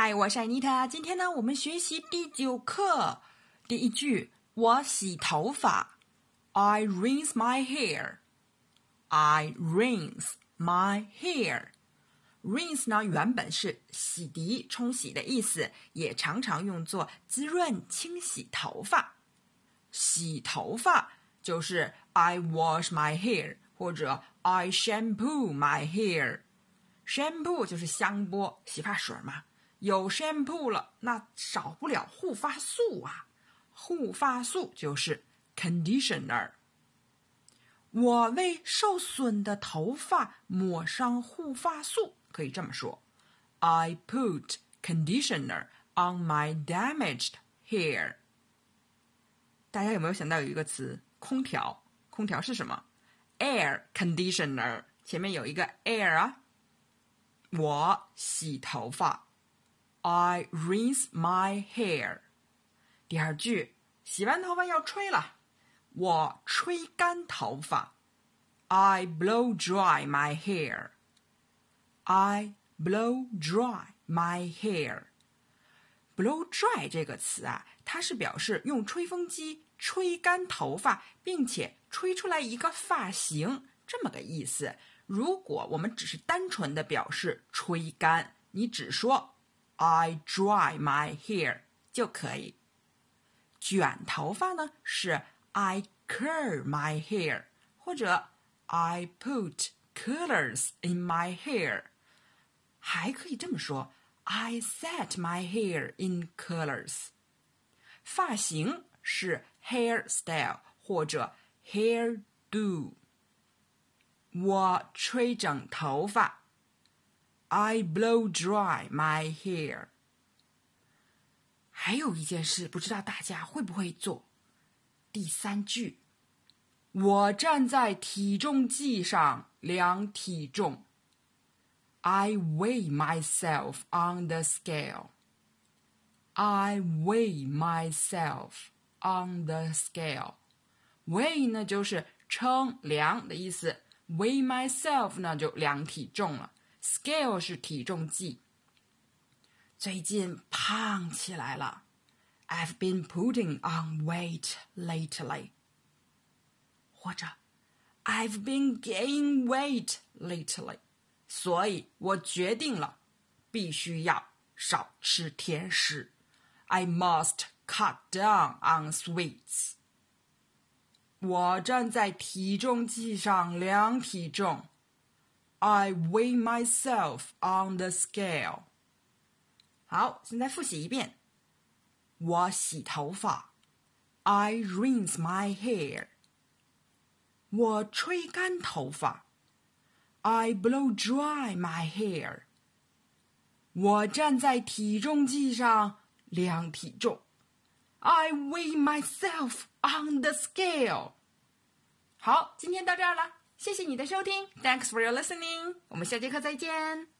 嗨，我是艾妮塔。今天呢，我们学习第九课，第一句：我洗头发。I rinse my hair. I rinse my hair. Rinse 呢，原本是洗涤、冲洗的意思，也常常用作滋润、清洗头发。洗头发就是 I wash my hair，或者 I shampoo my hair。shampoo 就是香波、洗发水嘛。有 shampoo 了，那少不了护发素啊。护发素就是 conditioner。我为受损的头发抹上护发素，可以这么说：I put conditioner on my damaged hair。大家有没有想到有一个词“空调”？空调是什么？air conditioner，前面有一个 air 啊。我洗头发。I rinse my hair。第二句，洗完头发要吹了，我吹干头发。I blow dry my hair. I blow dry my hair. blow dry 这个词啊，它是表示用吹风机吹干头发，并且吹出来一个发型，这么个意思。如果我们只是单纯的表示吹干，你只说。I dry my hair 就可以。卷头发呢是 I curl my hair，或者 I put colors in my hair，还可以这么说 I set my hair in colors。发型是 hairstyle 或者 hairdo。我吹整头发。 I blow dry my hair。还有一件事，不知道大家会不会做？第三句，我站在体重计上量体重。I weigh myself on the scale. I weigh myself on the scale. Weigh 呢就是称量的意思，weigh myself 呢就量体重了。Scale 是体重计。最近胖起来了。I've been putting on weight lately。或者，I've been gaining weight lately。所以我决定了，必须要少吃甜食。I must cut down on sweets。我站在体重计上量体重。 I weigh myself on the scale。好，现在复习一遍。我洗头发，I rinse my hair。我吹干头发，I blow dry my hair。我站在体重计上量体重，I weigh myself on the scale。好，今天到这儿了。 谢谢你的收听，Thanks for your listening。我们下节课再见。